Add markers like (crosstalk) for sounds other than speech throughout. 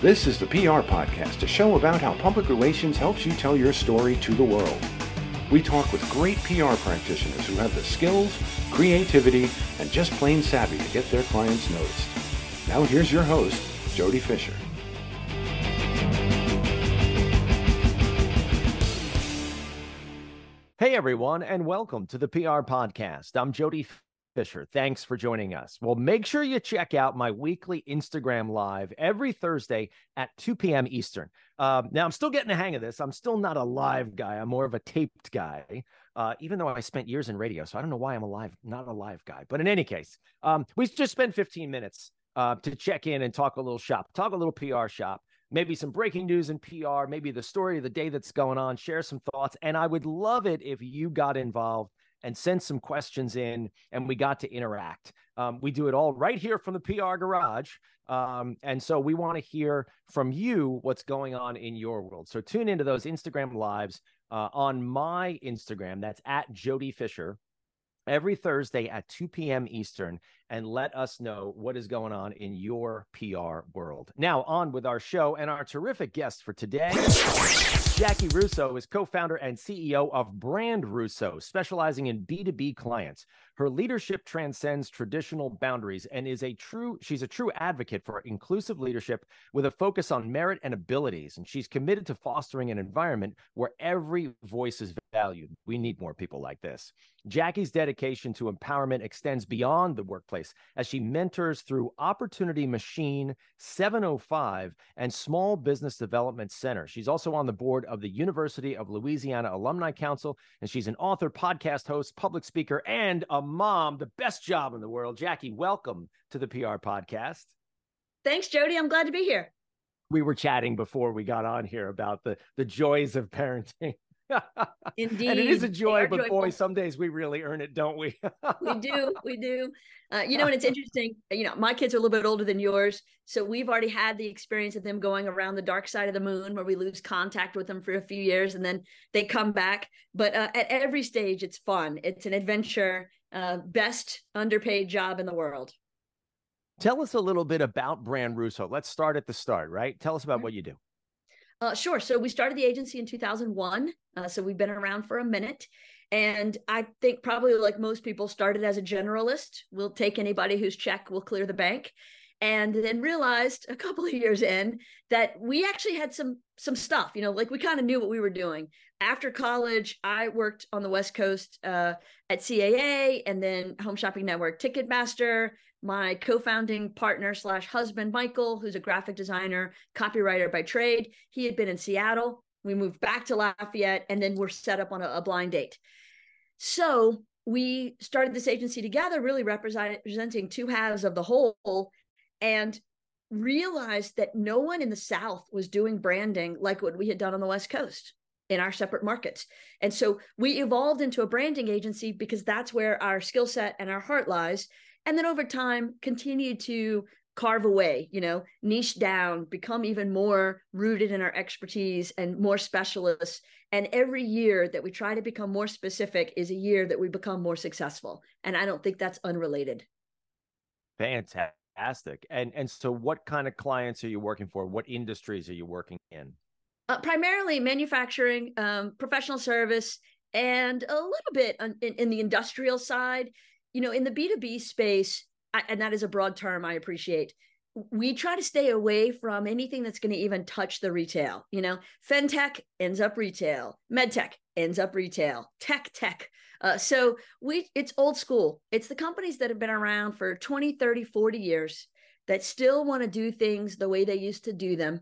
This is the PR Podcast, a show about how public relations helps you tell your story to the world. We talk with great PR practitioners who have the skills, creativity, and just plain savvy to get their clients noticed. Now here's your host, Jody Fisher. Hey everyone, and welcome to the PR Podcast. I'm Jody Fisher. Thanks for joining us. Well, make sure you check out my weekly Instagram live every Thursday at 2 p.m. Eastern. Um, now, I'm still getting the hang of this. I'm still not a live guy. I'm more of a taped guy, uh, even though I spent years in radio. So I don't know why I'm a live, not a live guy. But in any case, um, we just spent 15 minutes uh, to check in and talk a little shop, talk a little PR shop maybe some breaking news in PR, maybe the story of the day that's going on, share some thoughts. And I would love it if you got involved and sent some questions in and we got to interact. Um, we do it all right here from the PR garage. Um, and so we want to hear from you what's going on in your world. So tune into those Instagram lives uh, on my Instagram. That's at Jody Fisher every Thursday at 2 p.m. Eastern and let us know what is going on in your PR world. Now, on with our show and our terrific guest for today. Jaci Russo is co founder and CEO of brandRUSSO, specializing in B2B clients. Her leadership transcends traditional boundaries and is a true she's a true advocate for inclusive leadership with a focus on merit and abilities and she's committed to fostering an environment where every voice is valued. We need more people like this. Jaci's dedication to empowerment extends beyond the workplace as she mentors through Opportunity Machine 705 and Small Business Development Center. She's also on the board of the University of Louisiana Alumni Council and she's an author, podcast host, public speaker and a mom, the best job in the world. Jaci, welcome to the PR podcast. Thanks, Jody. I'm glad to be here. We were chatting before we got on here about the the joys of parenting. Indeed, and it is a joy, but joyful. boy, some days we really earn it, don't we? we do, we do. Uh, you know, and it's (laughs) interesting. You know, my kids are a little bit older than yours, so we've already had the experience of them going around the dark side of the moon, where we lose contact with them for a few years, and then they come back. But uh, at every stage, it's fun. It's an adventure. Uh, best underpaid job in the world. Tell us a little bit about brandRUSSO. Let's start at the start, right? Tell us about what you do. Uh, sure. So we started the agency in 2001. Uh, so we've been around for a minute. And I think probably like most people started as a generalist. We'll take anybody whose check will clear the bank. And then realized a couple of years in that we actually had some some stuff, you know, like we kind of knew what we were doing. After college, I worked on the West Coast uh, at CAA and then Home Shopping Network Ticketmaster my co-founding partner slash husband michael who's a graphic designer copywriter by trade. He had been in seattle. We moved back to lafayette and then we're set up on a, a blind date. So we started this agency together really representing two halves of the whole and realized that no one in the south was doing branding like what we had done on the west coast in our separate markets. And so we evolved into a branding agency because that's where our skill set and our heart lies and then over time continue to carve away you know niche down become even more rooted in our expertise and more specialists. And every year that we try to become more specific is a year that we become more successful. And i don't think that's unrelated. Fantastic. And and so what kind of clients are you working for? What industries are you working in? Uh, primarily manufacturing um, professional service and a little bit in, in the industrial side you know, in the B2B space, and that is a broad term I appreciate, we try to stay away from anything that's going to even touch the retail. You know, FinTech ends up retail, MedTech ends up retail, tech tech. Uh, so we it's old school. It's the companies that have been around for 20, 30, 40 years that still want to do things the way they used to do them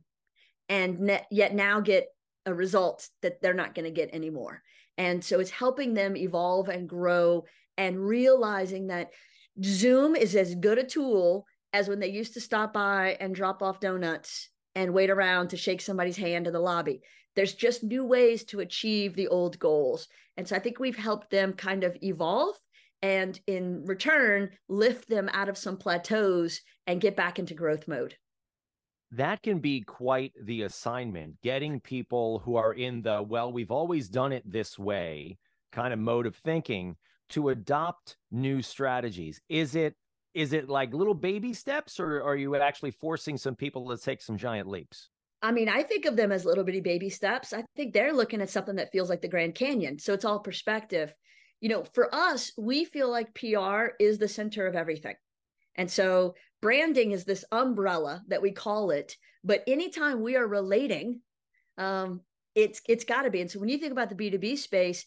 and net, yet now get a result that they're not going to get anymore. And so it's helping them evolve and grow and realizing that Zoom is as good a tool as when they used to stop by and drop off donuts and wait around to shake somebody's hand in the lobby. There's just new ways to achieve the old goals. And so I think we've helped them kind of evolve and in return lift them out of some plateaus and get back into growth mode. That can be quite the assignment, getting people who are in the, well, we've always done it this way kind of mode of thinking to adopt new strategies? Is it is it like little baby steps or are you actually forcing some people to take some giant leaps? I mean, I think of them as little bitty baby steps. I think they're looking at something that feels like the Grand Canyon. So it's all perspective. You know, for us, we feel like PR is the center of everything. And so branding is this umbrella that we call it. But anytime we are relating, um, it's it's got to be. And so when you think about the B2B space,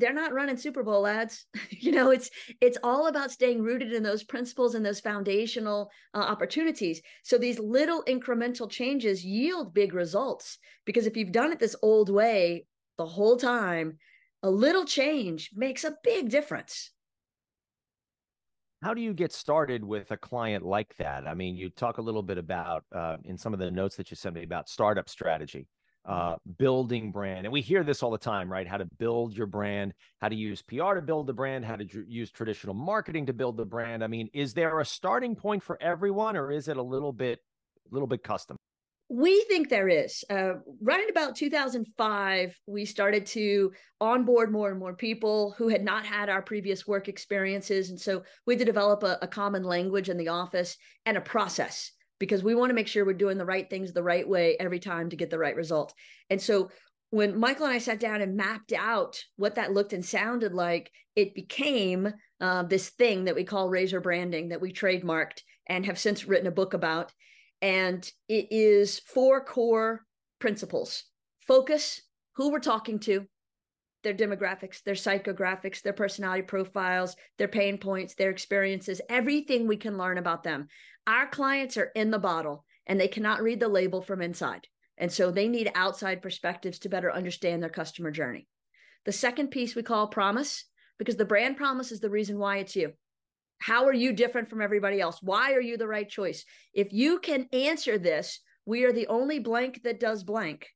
they're not running Super Bowl ads. (laughs) you know, it's it's all about staying rooted in those principles and those foundational uh, opportunities. So these little incremental changes yield big results because if you've done it this old way the whole time, a little change makes a big difference. How do you get started with a client like that? I mean, you talk a little bit about uh, in some of the notes that you sent me about startup strategy uh, building brand. And we hear this all the time, right? How to build your brand, how to use PR to build the brand, how to use traditional marketing to build the brand. I mean, is there a starting point for everyone, or is it a little bit, a little bit custom? We think there is. Uh, right in about 2005, we started to onboard more and more people who had not had our previous work experiences. And so we had to develop a, a common language in the office and a process because we want to make sure we're doing the right things the right way every time to get the right result. And so when Michael and I sat down and mapped out what that looked and sounded like, it became uh, this thing that we call razor branding that we trademarked and have since written a book about. And it is four core principles focus, who we're talking to, their demographics, their psychographics, their personality profiles, their pain points, their experiences, everything we can learn about them. Our clients are in the bottle and they cannot read the label from inside. And so they need outside perspectives to better understand their customer journey. The second piece we call promise because the brand promise is the reason why it's you. How are you different from everybody else? Why are you the right choice? If you can answer this, we are the only blank that does blank,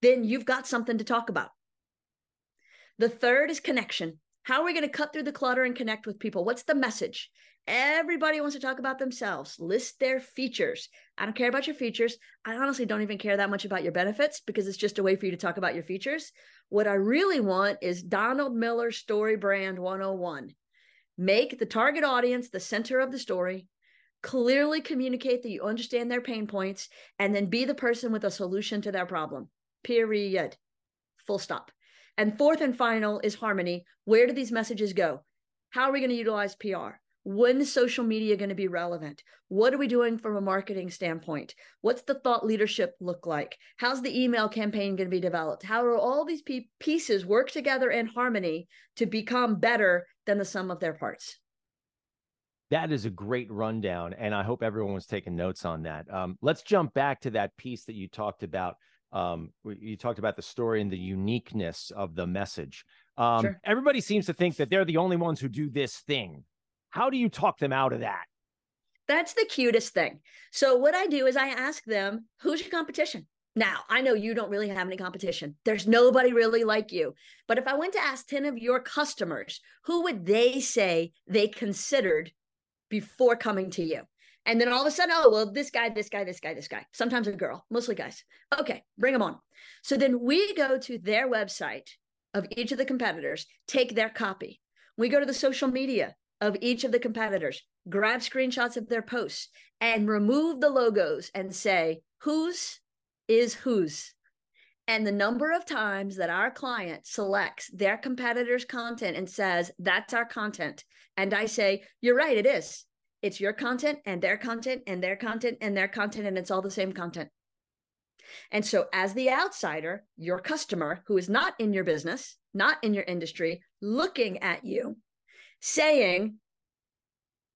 then you've got something to talk about. The third is connection. How are we going to cut through the clutter and connect with people? What's the message? Everybody wants to talk about themselves, list their features. I don't care about your features. I honestly don't even care that much about your benefits because it's just a way for you to talk about your features. What I really want is Donald Miller Story Brand 101. Make the target audience the center of the story, clearly communicate that you understand their pain points, and then be the person with a solution to their problem. Period. Full stop. And fourth and final is harmony. Where do these messages go? How are we going to utilize PR? When is social media going to be relevant? What are we doing from a marketing standpoint? What's the thought leadership look like? How's the email campaign going to be developed? How are all these pieces work together in harmony to become better than the sum of their parts? That is a great rundown, and I hope everyone was taking notes on that. Um, let's jump back to that piece that you talked about um, you talked about the story and the uniqueness of the message. Um, sure. Everybody seems to think that they're the only ones who do this thing. How do you talk them out of that? That's the cutest thing. So, what I do is I ask them, who's your competition? Now, I know you don't really have any competition. There's nobody really like you. But if I went to ask 10 of your customers, who would they say they considered before coming to you? And then all of a sudden, oh, well, this guy, this guy, this guy, this guy, sometimes a girl, mostly guys. Okay, bring them on. So then we go to their website of each of the competitors, take their copy. We go to the social media of each of the competitors, grab screenshots of their posts, and remove the logos and say, whose is whose. And the number of times that our client selects their competitor's content and says, that's our content. And I say, you're right, it is it's your content and their content and their content and their content, and it's all the same content. And so, as the outsider, your customer who is not in your business, not in your industry, looking at you, saying,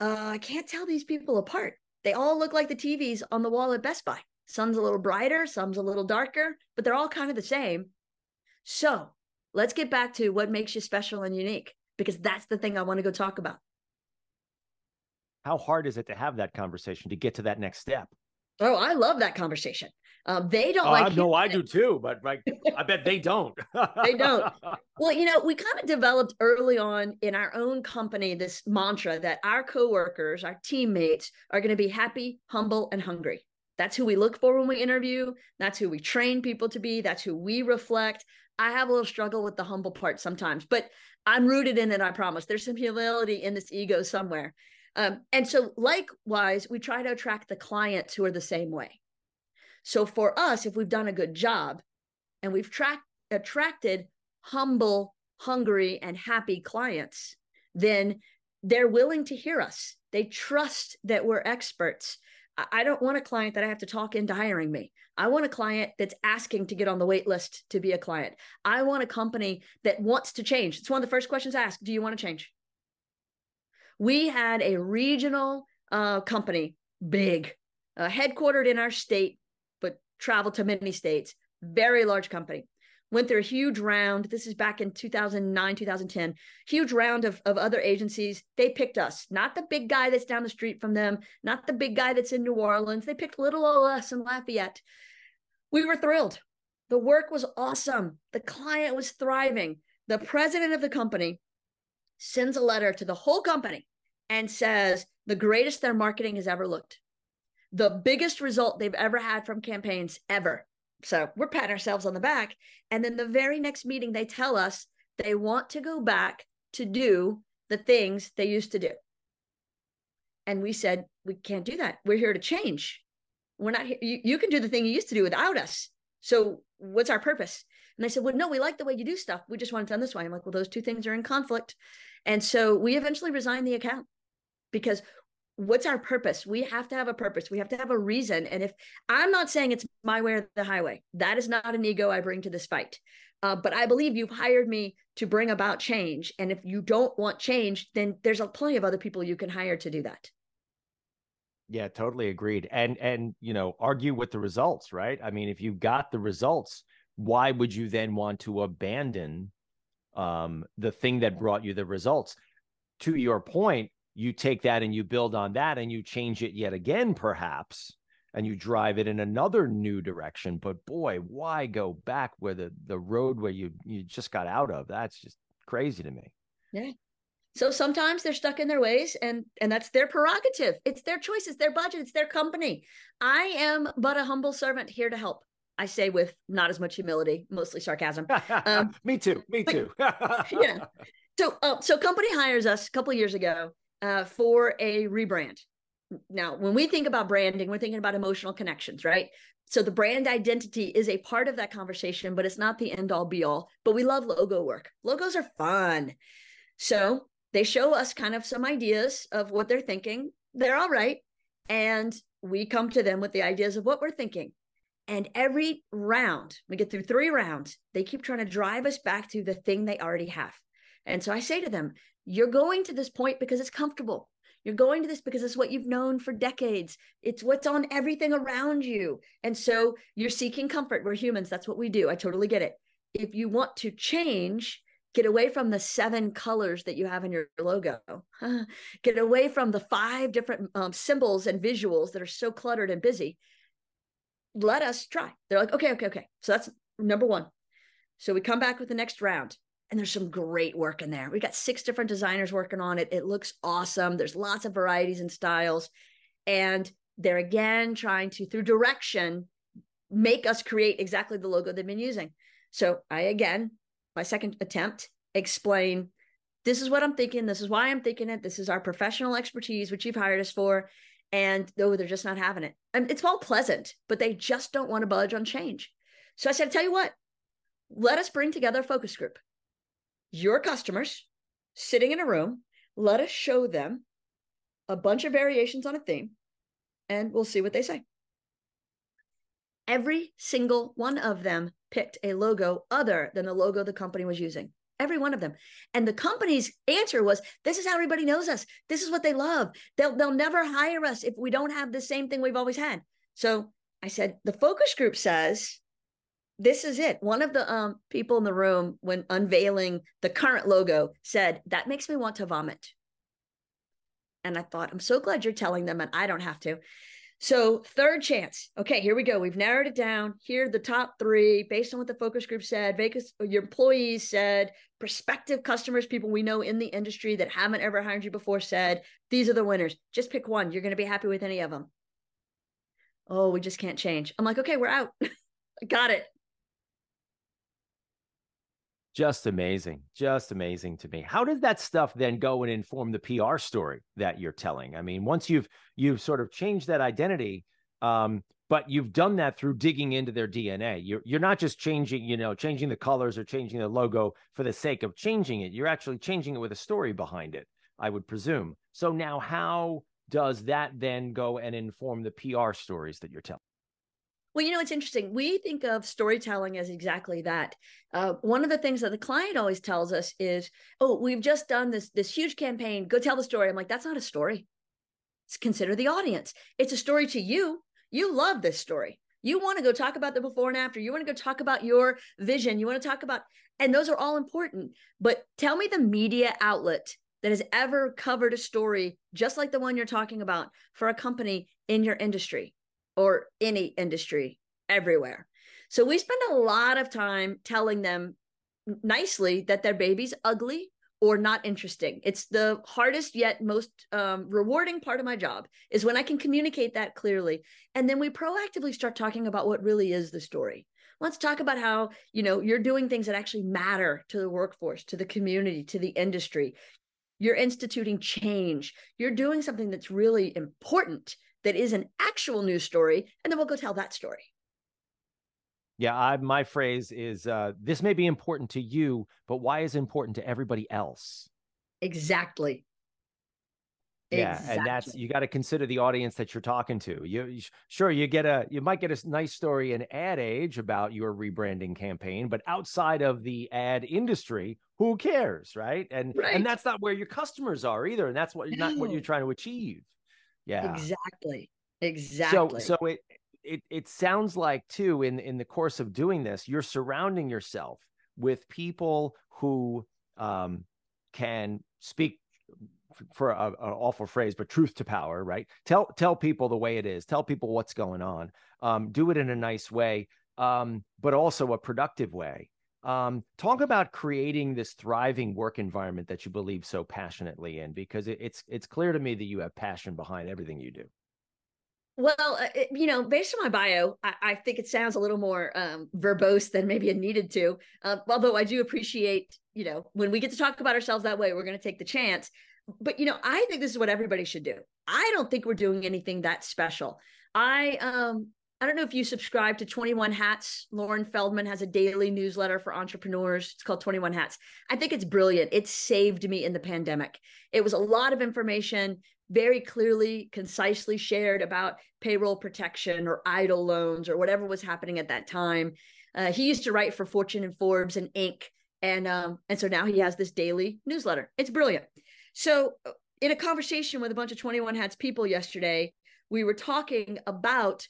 uh, I can't tell these people apart. They all look like the TVs on the wall at Best Buy. Some's a little brighter, some's a little darker, but they're all kind of the same. So, let's get back to what makes you special and unique, because that's the thing I want to go talk about how hard is it to have that conversation to get to that next step? Oh, I love that conversation. Um, they don't oh, like. No, I do too, but (laughs) like, I bet they don't. they don't. (laughs) Well, you know, we kind of developed early on in our own company this mantra that our coworkers, our teammates, are going to be happy, humble, and hungry. That's who we look for when we interview. That's who we train people to be. That's who we reflect. I have a little struggle with the humble part sometimes, but I'm rooted in it. I promise. There's some humility in this ego somewhere. Um, and so, likewise, we try to attract the clients who are the same way. So, for us, if we've done a good job and we've tra- attracted humble, hungry, and happy clients, then they're willing to hear us. They trust that we're experts. I don't want a client that I have to talk into hiring me. I want a client that's asking to get on the wait list to be a client. I want a company that wants to change. It's one of the first questions asked Do you want to change? We had a regional uh, company, big, uh, headquartered in our state, but traveled to many states, very large company went through a huge round. This is back in 2009, 2010, huge round of, of other agencies. They picked us, not the big guy that's down the street from them, not the big guy that's in New Orleans. They picked little old us in Lafayette. We were thrilled. The work was awesome. The client was thriving. The president of the company sends a letter to the whole company and says the greatest their marketing has ever looked. The biggest result they've ever had from campaigns ever so we're patting ourselves on the back. And then the very next meeting, they tell us they want to go back to do the things they used to do. And we said, we can't do that. We're here to change. We're not here. You, you can do the thing you used to do without us. So what's our purpose? And they said, well, no, we like the way you do stuff. We just want it done this way. I'm like, well, those two things are in conflict. And so we eventually resigned the account because what's our purpose? We have to have a purpose. We have to have a reason. And if i'm not saying it's my way or the highway. That is not an ego i bring to this fight. Uh, but i believe you've hired me to bring about change. And if you don't want change then there's a plenty of other people you can hire to do that. Yeah totally agreed. And and you know argue with the results right? I mean if you got the results why would you then want to abandon um the thing that brought you the results to your point you take that and you build on that and you change it yet again, perhaps, and you drive it in another new direction. But boy, why go back where the the road where you you just got out of? That's just crazy to me. Yeah. So sometimes they're stuck in their ways and and that's their prerogative. It's their choice, it's their budget, it's their company. I am but a humble servant here to help. I say with not as much humility, mostly sarcasm. (laughs) Um, me too. Me too. (laughs) yeah. So, uh, so company hires us a couple years ago uh, for a rebrand. Now, when we think about branding, we're thinking about emotional connections, right? So the brand identity is a part of that conversation, but it's not the end all be all. But we love logo work. Logos are fun. So they show us kind of some ideas of what they're thinking. They're all right. And we come to them with the ideas of what we're thinking. And every round, we get through three rounds, they keep trying to drive us back to the thing they already have. And so I say to them, you're going to this point because it's comfortable. You're going to this because it's what you've known for decades. It's what's on everything around you. And so you're seeking comfort. We're humans. That's what we do. I totally get it. If you want to change, get away from the seven colors that you have in your logo. (laughs) get away from the five different um, symbols and visuals that are so cluttered and busy. Let us try. They're like, okay, okay, okay. So that's number one. So we come back with the next round and there's some great work in there. We've got six different designers working on it. It looks awesome. There's lots of varieties and styles. And they're again trying to, through direction, make us create exactly the logo they've been using. So I again, my second attempt, explain this is what I'm thinking. This is why I'm thinking it. This is our professional expertise, which you've hired us for. And though they're just not having it. And it's all pleasant, but they just don't want to budge on change. So I said, tell you what, let us bring together a focus group your customers sitting in a room. Let us show them a bunch of variations on a theme and we'll see what they say. Every single one of them picked a logo other than the logo the company was using. Every one of them. And the company's answer was this is how everybody knows us. This is what they love. They'll, they'll never hire us if we don't have the same thing we've always had. So I said, the focus group says this is it. One of the um, people in the room, when unveiling the current logo, said, That makes me want to vomit. And I thought, I'm so glad you're telling them, and I don't have to. So, third chance. Okay, here we go. We've narrowed it down. Here the top three based on what the focus group said, Vegas, uh, your employees said, prospective customers, people we know in the industry that haven't ever hired you before said, These are the winners. Just pick one. You're going to be happy with any of them. Oh, we just can't change. I'm like, Okay, we're out. (laughs) Got it. Just amazing. Just amazing to me. How does that stuff then go and inform the PR story that you're telling? I mean, once you've you've sort of changed that identity, um, but you've done that through digging into their DNA. You're you're not just changing, you know, changing the colors or changing the logo for the sake of changing it. You're actually changing it with a story behind it, I would presume. So now how does that then go and inform the PR stories that you're telling? Well, you know, it's interesting. We think of storytelling as exactly that. Uh, one of the things that the client always tells us is, "Oh, we've just done this this huge campaign. Go tell the story." I'm like, "That's not a story. It's consider the audience. It's a story to you. You love this story. You want to go talk about the before and after. You want to go talk about your vision. You want to talk about, and those are all important. But tell me the media outlet that has ever covered a story just like the one you're talking about for a company in your industry." Or any industry everywhere. So we spend a lot of time telling them nicely that their baby's ugly or not interesting. It's the hardest yet most um, rewarding part of my job is when I can communicate that clearly. And then we proactively start talking about what really is the story. Let's talk about how, you know, you're doing things that actually matter to the workforce, to the community, to the industry. You're instituting change. You're doing something that's really important that is an actual news story, and then we'll go tell that story. Yeah, I, my phrase is uh, this may be important to you, but why is important to everybody else? Exactly. Yeah, exactly. and that's you got to consider the audience that you're talking to. You, you, sure you get a you might get a nice story in ad age about your rebranding campaign, but outside of the ad industry, who cares, right? And right. and that's not where your customers are either, and that's what no. not what you're trying to achieve. Yeah. Exactly. Exactly. So so it it it sounds like too in in the course of doing this, you're surrounding yourself with people who um can speak for an awful phrase, but truth to power, right? Tell tell people the way it is. Tell people what's going on. Um, do it in a nice way, um, but also a productive way. Um, talk about creating this thriving work environment that you believe so passionately in, because it, it's it's clear to me that you have passion behind everything you do. Well, uh, you know, based on my bio, I, I, think it sounds a little more um, verbose than maybe it needed to. Uh, although I do appreciate, you know, when we get to talk about ourselves that way, we're going to take the chance. But you know, I think this is what everybody should do. I don't think we're doing anything that special. I um I don't know if you subscribe to 21 Hats. Loren Feldman has a daily newsletter for entrepreneurs. It's called 21 Hats. I think it's brilliant. It saved me in the pandemic. It was a lot of information, very clearly, concisely shared about payroll protection or EIDL loans or whatever was happening at that time. Uh, he used to write for Fortune and Forbes and Inc. And um, and so now he has this daily newsletter. It's brilliant. So uh, in a conversation with a bunch of 21 Hats people yesterday, we were talking about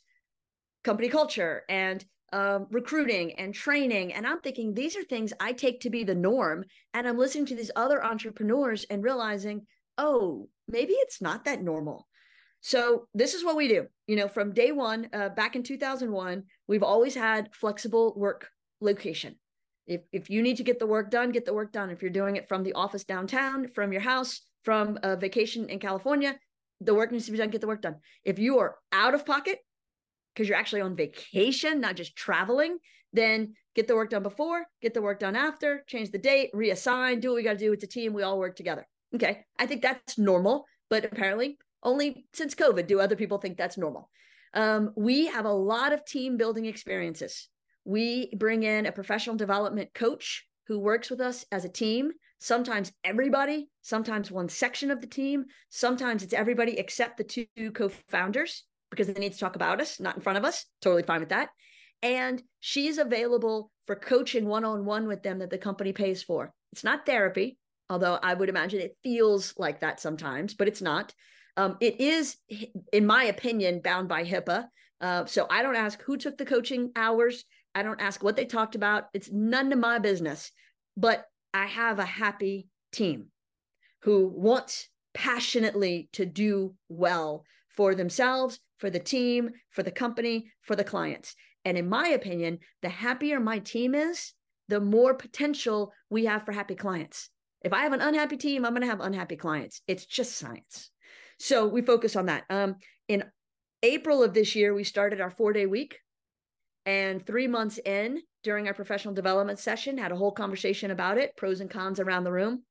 company culture and um, recruiting and training. And I'm thinking these are things I take to be the norm. And I'm listening to these other entrepreneurs and realizing, oh, maybe it's not that normal. So this is what we do. You know, from day one, uh, back in 2001, we've always had flexible work location. If if you need to get the work done, get the work done. If you're doing it from the office downtown, from your house, from a vacation in California, the work needs to be done. Get the work done. If you are out of pocket, because you're actually on vacation, not just traveling, then get the work done before, get the work done after, change the date, reassign, do what we got to do. It's a team. We all work together. Okay. I think that's normal, but apparently only since COVID do other people think that's normal. Um, we have a lot of team building experiences. We bring in a professional development coach who works with us as a team. Sometimes everybody, sometimes one section of the team, sometimes it's everybody except the two co founders because they need to talk about us, not in front of us. Totally fine with that. And she's available for coaching one on one with them that the company pays for. It's not therapy, although I would imagine it feels like that sometimes, but it's not. Um, it is, in my opinion, bound by HIPAA. Uh, so I don't ask who took the coaching hours. I don't ask what they talked about. It's none of my business. But I have a happy team who wants passionately to do well for themselves for the team, for the company, for the clients. And in my opinion, the happier my team is, the more potential we have for happy clients. If I have an unhappy team, I'm going to have unhappy clients. It's just science. So we focus on that. Um, in April of this year, we started our four day week. And three months in, during our professional development session, had a whole conversation about it, pros and cons around the room.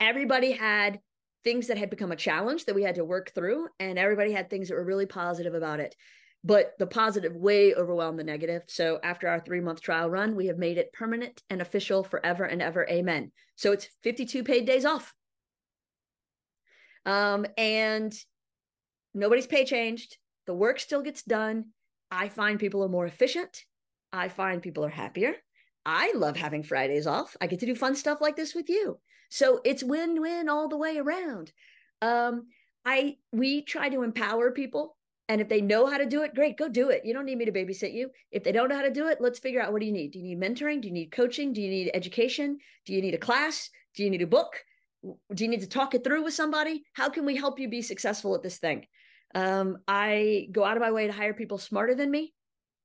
Everybody had things that had become a challenge that we had to work through, and everybody had things that were really positive about it. But the positive way overwhelmed the negative. So after our three month trial run, we have made it permanent and official forever and ever. Amen. So it's 52 paid days off. Um, and nobody's pay changed. The work still gets done. I find people are more efficient. I find people are happier. I love having Fridays off. I get to do fun stuff like this with you. So it's win-win all the way around. Um, I we try to empower people. And if they know how to do it, great, go do it. You don't need me to babysit you. If they don't know how to do it, let's figure out what do you need? Do you need mentoring? Do you need coaching? Do you need education? Do you need a class? Do you need a book? Do you need to talk it through with somebody? How can we help you be successful at this thing? Um, I go out of my way to hire people smarter than me.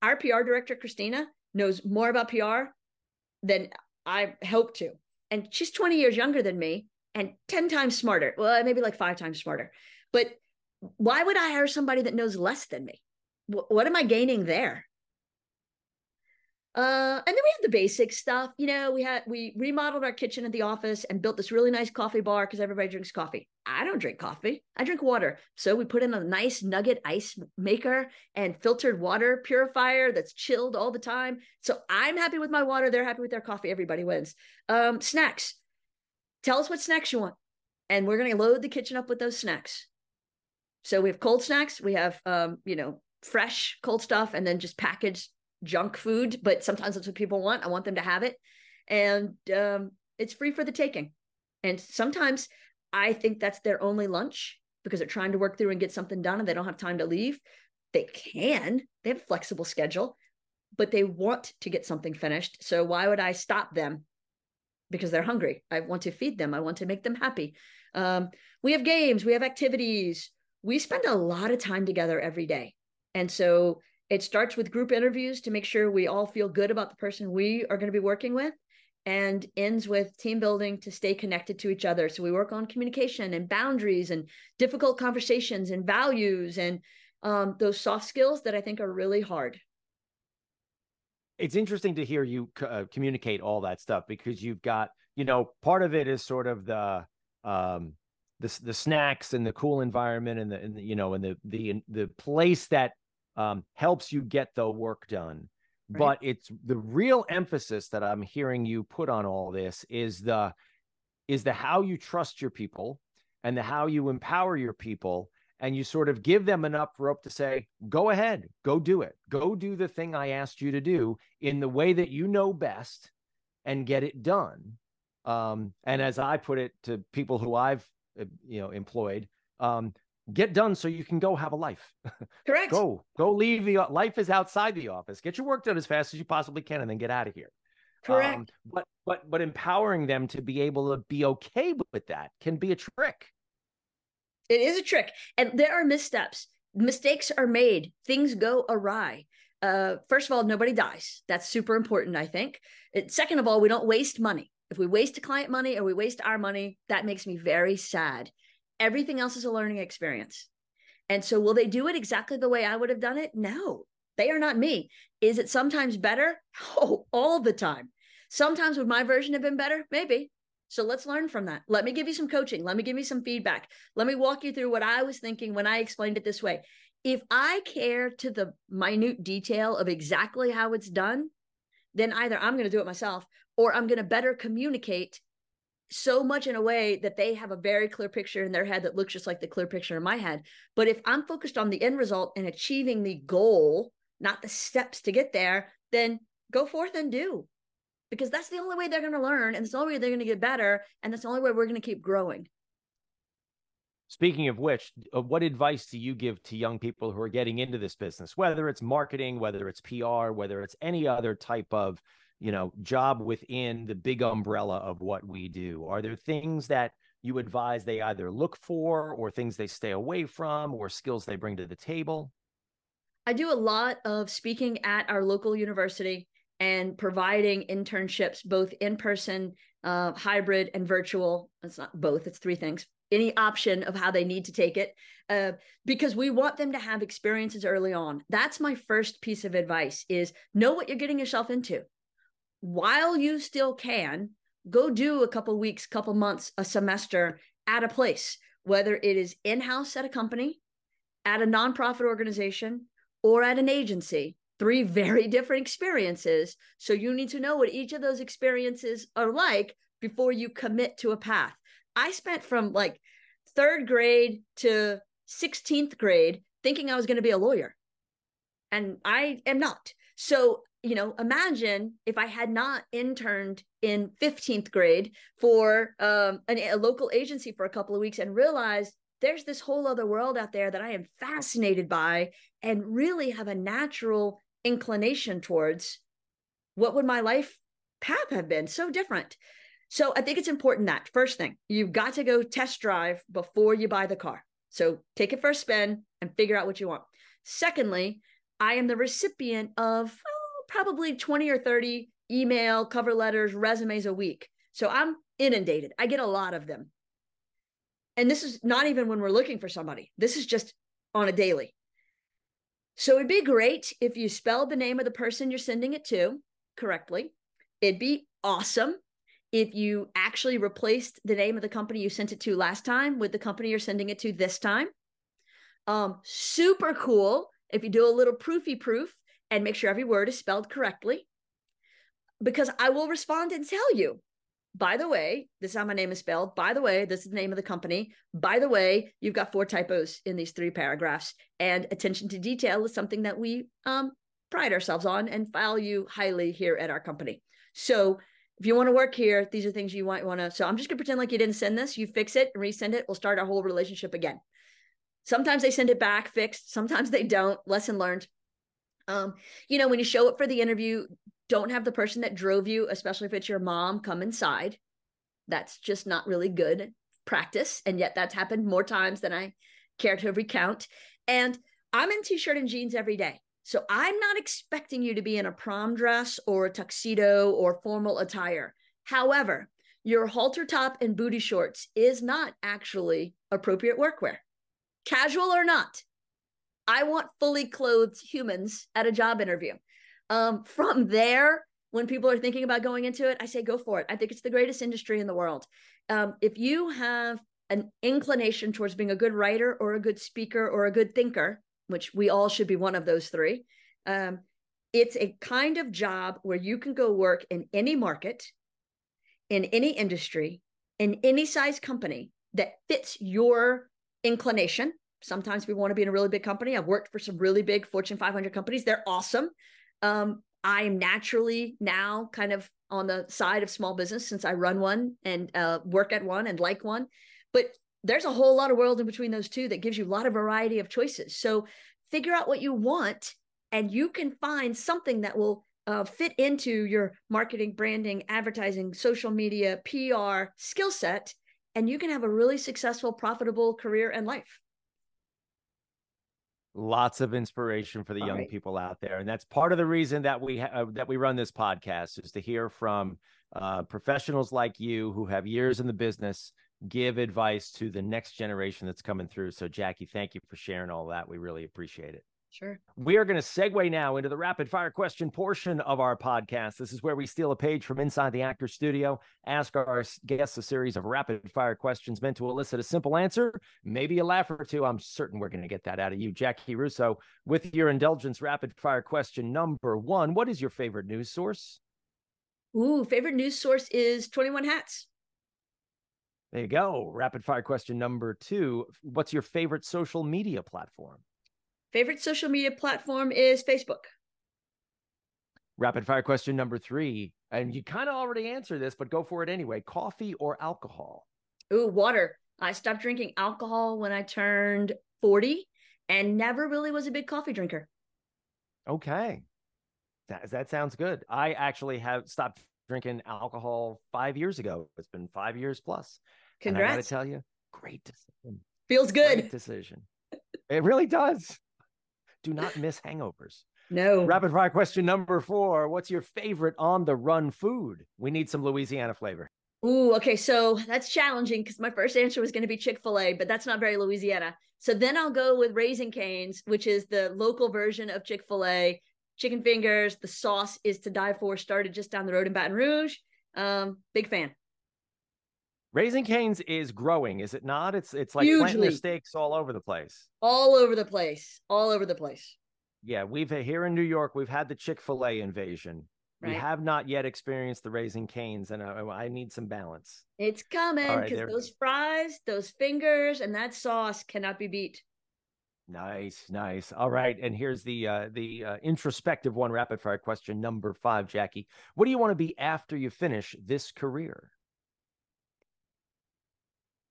Our PR director, Christina, knows more about PR than I hope to and she's 20 years younger than me and 10 times smarter. Well, maybe like five times smarter. But why would I hire somebody that knows less than me? What am I gaining there? Uh, and then we have the basic stuff. You know, we had we remodeled our kitchen at the office and built this really nice coffee bar because everybody drinks coffee. I don't drink coffee. I drink water. So we put in a nice nugget ice maker and filtered water purifier that's chilled all the time. So I'm happy with my water. They're happy with their coffee. Everybody wins. Um, snacks. Tell us what snacks you want, and we're gonna load the kitchen up with those snacks. So we have cold snacks. We have um, you know fresh cold stuff, and then just packaged junk food, but sometimes that's what people want. I want them to have it. And um, it's free for the taking. And sometimes I think that's their only lunch because they're trying to work through and get something done and they don't have time to leave. They can, they have a flexible schedule, but they want to get something finished. So why would I stop them? Because they're hungry. I want to feed them, I want to make them happy. Um, we have games, we have activities. We spend a lot of time together every day. And so it starts with group interviews to make sure we all feel good about the person we are going to be working with and ends with team building to stay connected to each other. So we work on communication and boundaries and difficult conversations and values and um, those soft skills that I think are really hard. It's interesting to hear you uh, communicate all that stuff because you've got, you know, part of it is sort of the, um, the, the snacks and the cool environment and the, and the you know and the the the place that um, helps you get the work done. Right. But it's the real emphasis that I'm hearing you put on all this is the is the how you trust your people and the how you empower your people and you sort of give them enough rope to say go ahead go do it go do the thing i asked you to do in the way that you know best and get it done um, and as i put it to people who i've uh, you know employed um, get done so you can go have a life. (laughs) Correct. go, go leave the life is outside the office. Get your work done as fast as you possibly can and then get out of here. Correct. Um, but but but empowering them to be able to be okay with that can be a trick. It is a trick. And there are missteps. Mistakes are made. Things go awry. Uh, first of all, nobody dies. That's super important, I think. It, second of all, we don't waste money. If we waste a client money or we waste our money, that makes me very sad. Everything else is a learning experience. And so, will they do it exactly the way I would have done it? No, they are not me. Is it sometimes better? (laughs) Oh, all the time. Sometimes would my version have been better? Maybe. So let's learn from that. Let me give you some coaching. Let me give you some feedback. Let me walk you through what I was thinking when I explained it this way. If I care to the minute detail of exactly how it's done, then either I'm going to do it myself or I'm going to better communicate so much in a way that they have a very clear picture in their head that looks just like the clear picture in my head. But if I'm focused on the end result and achieving the goal, not the steps to get there, then go forth and do. Because that's the only way they're going to learn. And it's the only way they're going to get better. And that's the only way we're going to keep growing. Speaking of which, uh, what advice do you give to young people who are getting into this business, whether it's marketing, whether it's PR, whether it's any other type of you know job within the big umbrella of what we do? Are there things that you advise they either look for or things they stay away from or skills they bring to the table? I do a lot of speaking at our local university and providing internships both in person uh, hybrid and virtual. It's not both it's three things. Any option of how they need to take it uh, because we want them to have experiences early on. That's my first piece of advice is know what you're getting yourself into while you still can go do a couple weeks couple months a semester at a place whether it is in-house at a company at a nonprofit organization or at an agency three (laughs) very different experiences so you need to know what each of those experiences are like before you commit to a path I spent from like third grade to 16th grade thinking I was going to be a lawyer. And I am not. So, you know, imagine if I had not interned in 15th grade for um, an, a local agency for a couple of weeks and realized there's this whole other world out there that I am fascinated by and really have a natural inclination towards. What would my life path have been? So different. So I think it's important that first thing, you've got to go test drive before you buy the car. So take it for a spin and figure out what you want. Secondly, I am the recipient of probably 20 or 30 email, cover letters, resumes a week. So I'm inundated. I get a lot of them. And this is not even when we're looking for somebody, this is just on a daily. So it'd be great if you spelled the name of the person you're sending it to correctly. It'd be awesome if you actually replaced the name of the company you sent it to last time with the company you're sending it to this time. Um, super cool if you do a little proofy proof and make sure every word is spelled correctly. Because I will respond and tell you, by the way, this is how my name is spelled. By the way, this is the name of the company. By the way, you've got four typos in these three paragraphs. And attention to detail is something that we um, pride ourselves on and value highly here at our company. So if you want to work here, these are things you might want to. So I'm just gonna pretend like you didn't send this. You fix it and resend it. We'll start our whole relationship again. Sometimes they send it back fixed. Sometimes they don't. Lesson learned. Um, you know, when you show up for the interview, don't have the person that drove you, especially if it's your mom, come inside. That's just not really good practice. And yet that's happened more times than I care to recount. And I'm in t-shirt and jeans every day. So I'm not expecting you to be in a prom dress or a tuxedo or formal attire. However, your halter top and booty shorts is not actually appropriate workwear, casual or not. I want fully clothed humans at a job interview. Um, from there, when people are thinking about going into it, I say go for it. I think it's the greatest industry in the world. Um, if you have an inclination towards being a good writer or a good speaker or a good thinker, which we all should be one of those three. Um, it's a kind of job where you can go work in any market, in any industry, in any size company that fits your inclination. Sometimes we want to be in a really big company. I've worked for some really big Fortune 500 companies. They're awesome. Um, I am naturally now kind of on the side of small business since I run one and uh, work at one and like one. But there's a whole lot of world in between those two that gives you a lot of variety of choices. So figure out what you want, and you can find something that will uh, fit into your marketing, branding, advertising, social media, PR skill set, and you can have a really successful, profitable career and life. Lots of inspiration for the All young right. people out there, and that's part of the reason that we ha- uh, that we run this podcast is to hear from uh, professionals like you who have years in the business give advice to the next generation that's coming through. So, Jaci, thank you for sharing all that. We really appreciate it. Sure. We are going to segue now into the rapid fire question portion of our podcast. This is where we steal a page from inside the actor studio, ask our guests a series of rapid fire questions meant to elicit a simple answer, maybe a laugh or two. I'm certain we're going to get that out of you, Jaci Russo. With your indulgence, rapid fire question number one What is your favorite news source? Ooh, favorite news source is 21 Hats. There you go. Rapid fire question number two. What's your favorite social media platform? Favorite social media platform is Facebook. Rapid fire question number three. And you kind of already answered this, but go for it anyway. Coffee or alcohol? Ooh, water. I stopped drinking alcohol when I turned 40 and never really was a big coffee drinker. Okay. That, that sounds good. I actually have stopped drinking alcohol five years ago. It's been five years plus. Congrats. And I got to tell you, great decision. Feels good. Great decision. it really does. Do not miss hangovers. No. Rapid fire question number four What's your favorite on the run food? We need some Louisiana flavor. Ooh, okay. So that's challenging because my first answer was going to be Chick fil A, but that's not very Louisiana. So then I'll go with Raising Cane's, which is the local version of Chick fil A. Chicken fingers, the sauce is to die for, started just down the road in Baton Rouge. Um, big fan. Raising Cane's is growing, is it not? It's it's like Hugely. planting stakes all over the place. All over the place. All over the place. Yeah, we've here in New York, we've had the Chick Fil A invasion. Right. We have not yet experienced the Raising Cane's, and I, I need some balance. It's coming because right, those fries, those fingers, and that sauce cannot be beat. Nice, nice. All right, and here's the uh, the uh, introspective one, rapid fire question number five, Jaci. What do you want to be after you finish this career?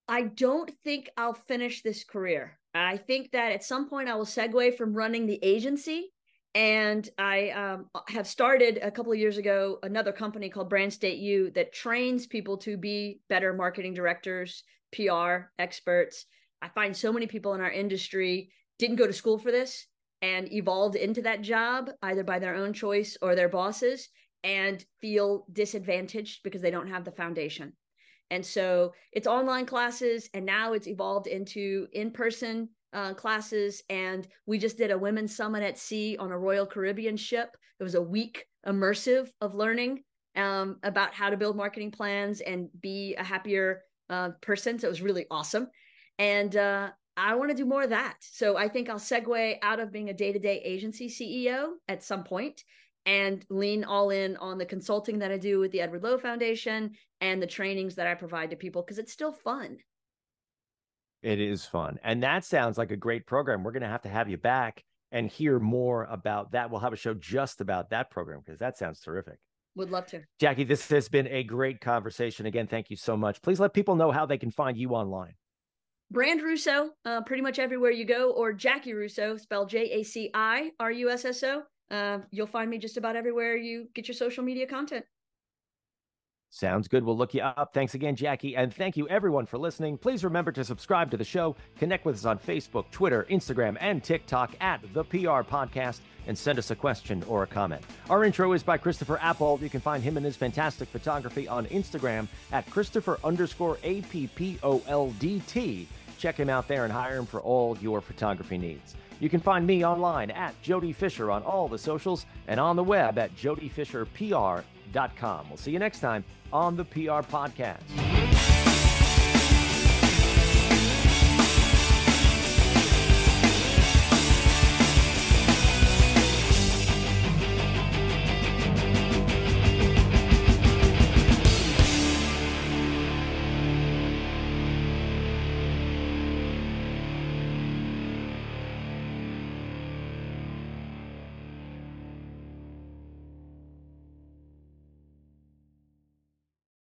I don't think I'll finish this career. I think that at some point I will segue from running the agency. And I um, have started a couple of years ago another company called Brand State U that trains people to be better marketing directors, PR experts. I find so many people in our industry didn't go to school for this and evolved into that job either by their own choice or their bosses and feel disadvantaged because they don't have the foundation. And so it's online classes, and now it's evolved into in person uh, classes. And we just did a women's summit at sea on a Royal Caribbean ship. It was a week immersive of learning um, about how to build marketing plans and be a happier uh, person. So it was really awesome. And uh, I want to do more of that. So I think I'll segue out of being a day to day agency CEO at some point and lean all in on the consulting that I do with the Edward Lowe Foundation and the trainings that I provide to people because it's still fun. It is fun. And that sounds like a great program. We're going to have to have you back and hear more about that. We'll have a show just about that program because that sounds terrific. Would love to. Jaci, this has been a great conversation. Again, thank you so much. Please let people know how they can find you online. brandRUSSO, uh, pretty much everywhere you go, or Jaci Russo, spelled J A C I R U S S O uh, you'll find me just about everywhere you get your social media content. Sounds good. We'll look you up. Thanks again, Jaci. And thank you, everyone, for listening. Please remember to subscribe to the show, connect with us on Facebook, Twitter, Instagram, and TikTok at The PR Podcast, and send us a question or a comment. Our intro is by Christopher Appoldt. You can find him and his fantastic photography on Instagram at Christopher underscore A P P O L D T. Check him out there and hire him for all your photography needs. You can find me online at Jody Fisher on all the socials and on the web at jodyfisherpr.com. We'll see you next time on the PR Podcast.